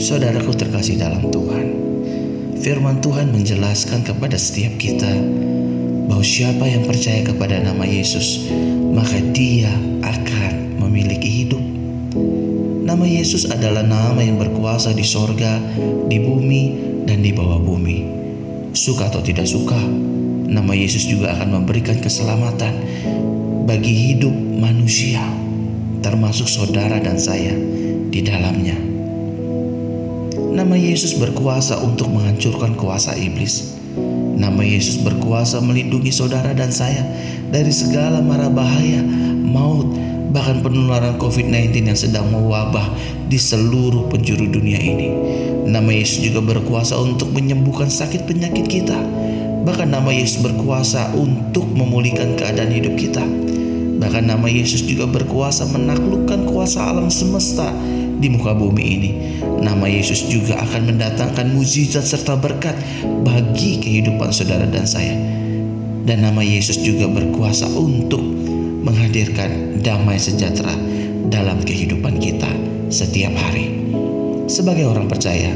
Saudaraku terkasih dalam Tuhan, firman Tuhan menjelaskan kepada setiap kita bahwa siapa yang percaya kepada nama Yesus, maka dia akan memiliki hidup. Nama Yesus adalah nama yang berkuasa di sorga, di bumi, dan di bawah bumi. Suka atau tidak suka, nama Yesus juga akan memberikan keselamatan bagi hidup manusia, termasuk saudara dan saya di dalamnya. Nama Yesus berkuasa untuk menghancurkan kuasa iblis. Nama Yesus berkuasa melindungi saudara dan saya dari segala mara bahaya, maut, bahkan penularan COVID-19 yang sedang mewabah di seluruh penjuru dunia ini. Nama Yesus juga berkuasa untuk menyembuhkan sakit penyakit kita. Bahkan nama Yesus berkuasa untuk memulihkan keadaan hidup kita. Bahkan nama Yesus juga berkuasa menaklukkan kuasa alam semesta di muka bumi ini. Nama Yesus juga akan mendatangkan mujizat serta berkat bagi kehidupan saudara dan saya. Dan nama Yesus juga berkuasa untuk menghadirkan damai sejahtera dalam kehidupan kita setiap hari. Sebagai orang percaya,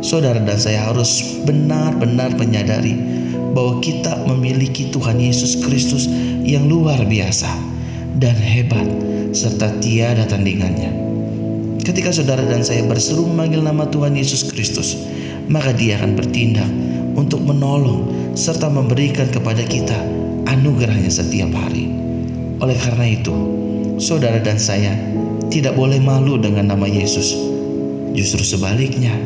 saudara dan saya harus benar-benar menyadari bahwa kita memiliki Tuhan Yesus Kristus yang luar biasa dan hebat serta tiada tandingannya. Ketika saudara dan saya berseru memanggil nama Tuhan Yesus Kristus, maka Dia akan bertindak untuk menolong serta memberikan kepada kita anugerahnya setiap hari. Oleh karena itu, saudara dan saya tidak boleh malu dengan nama Yesus. Justru sebaliknya,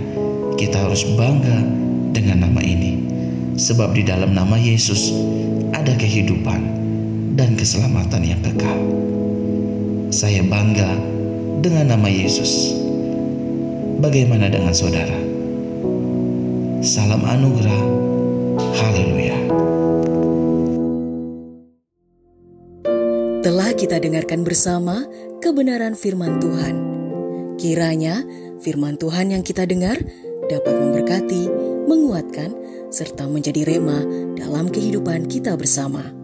kita harus bangga dengan nama ini. Sebab di dalam nama Yesus ada kehidupan dan keselamatan yang kekal. Saya bangga dengan nama Yesus. Bagaimana dengan saudara? Salam anugerah. Haleluya. Telah kita dengarkan bersama kebenaran firman Tuhan. Kiranya firman Tuhan yang kita dengar dapat memberkati, menguatkan, serta menjadi rema dalam kehidupan kita bersama.